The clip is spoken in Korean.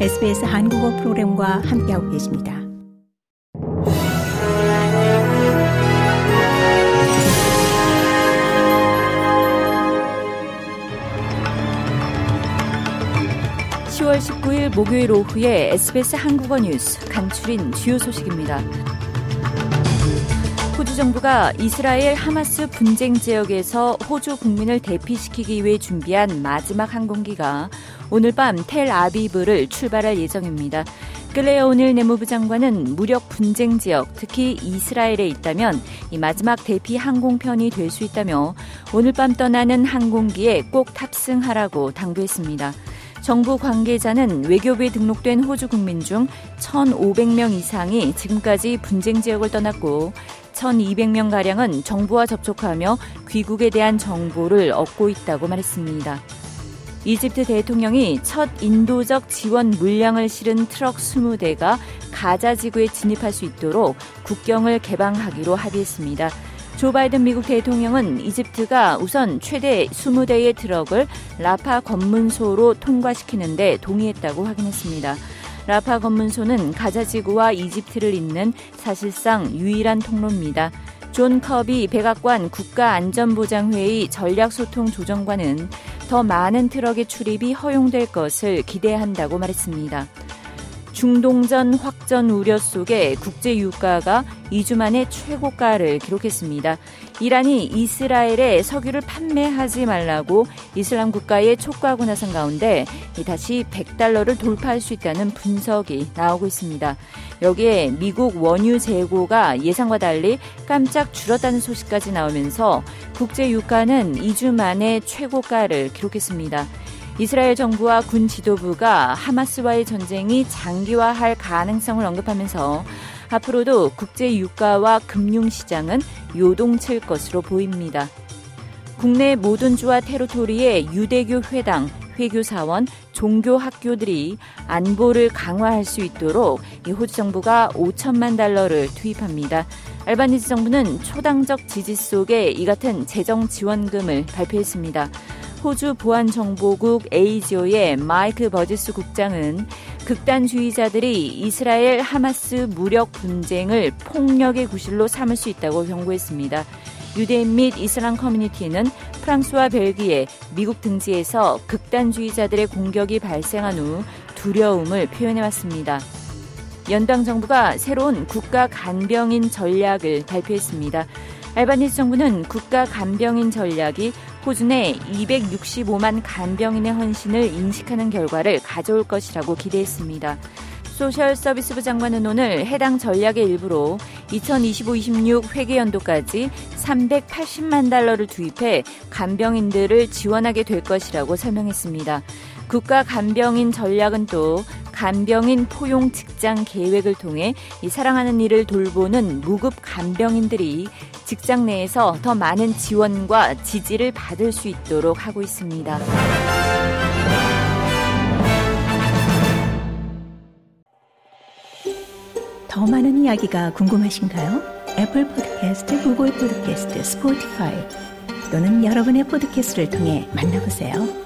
SBS 한국어 프로그램과 함께하고 계십니다. (10월 19일) 목요일 오후에 SBS 한국어 뉴스 간추린 주요 소식입니다. 호주 정부가 이스라엘 하마스 분쟁 지역에서 호주 국민을 대피시키기 위해 준비한 마지막 항공기가 오늘 밤 텔아비브를 출발할 예정입니다. 클레어 오늘 내무부 장관은 무력 분쟁 지역, 특히 이스라엘에 있다면 이 마지막 대피 항공편이 될 수 있다며 오늘 밤 떠나는 항공기에 꼭 탑승하라고 당부했습니다. 정부 관계자는 외교부에 등록된 호주 국민 중 1,500명 이상이 지금까지 분쟁 지역을 떠났고 1,200명 가량은 정부와 접촉하며 귀국에 대한 정보를 얻고 있다고 말했습니다. 이집트 대통령이 첫 인도적 지원 물량을 실은 트럭 20대가 가자 지구에 진입할 수 있도록 국경을 개방하기로 합의했습니다. 조 바이든 미국 대통령은 이집트가 우선 최대 20대의 트럭을 라파 검문소로 통과시키는데 동의했다고 확인했습니다. 라파 검문소는 가자 지구와 이집트를 잇는 사실상 유일한 통로입니다. 존 커비 백악관 국가안전보장회의 전략소통조정관은 더 많은 트럭의 출입이 허용될 것을 기대한다고 말했습니다. 중동전 확전 우려 속에 국제 유가가 2주 만에 최고가를 기록했습니다. 이란이 이스라엘에 석유를 판매하지 말라고 이슬람 국가에 촉구하고 나선 가운데 다시 100달러를 돌파할 수 있다는 분석이 나오고 있습니다. 여기에 미국 원유 재고가 예상과 달리 깜짝 줄었다는 소식까지 나오면서 국제 유가는 2주 만에 최고가를 기록했습니다. 이스라엘 정부와 군 지도부가 하마스와의 전쟁이 장기화할 가능성을 언급하면서 앞으로도 국제 유가와 금융 시장은 요동칠 것으로 보입니다. 국내 모든 주와 테리토리의 유대교 회당, 회교사원, 종교 학교들이 안보를 강화할 수 있도록 호주 정부가 5천만 달러를 투입합니다. 알바니즈 정부는 초당적 지지 속에 이 같은 재정 지원금을 발표했습니다. 호주 보안정보국 에이지오의 마이크 버지스 국장은 극단주의자들이 이스라엘 하마스 무력 분쟁을 폭력의 구실로 삼을 수 있다고 경고했습니다. 유대인 및 이슬람 커뮤니티는 프랑스와 벨기에, 미국 등지에서 극단주의자들의 공격이 발생한 후 두려움을 표현해왔습니다. 연방 정부가 새로운 국가 간병인 전략을 발표했습니다. 알바니스 정부는 국가 간병인 전략이 내 265만 간병인의 헌신을 인식하는 결과를 가져올 것이라고 기대했습니다. 소셜 서비스부 장관은 오늘 해당 전략의 일부로 2025-26 회계연도까지 380만 달러를 투입해 간병인들을 지원하게 될 것이라고 설명했습니다. 국가 간병인 전략은 또 간병인 포용 직장 계획을 통해 이 사랑하는 일을 돌보는 무급 간병인들이 직장 내에서 더 많은 지원과 지지를 받을 수 있도록 하고 있습니다. 더 많은 이야기가 궁금하신가요? 애플 포드캐스트, 구글 포드캐스트, 스포티파이 또는 여러분의 포드캐스트를 통해 만나보세요.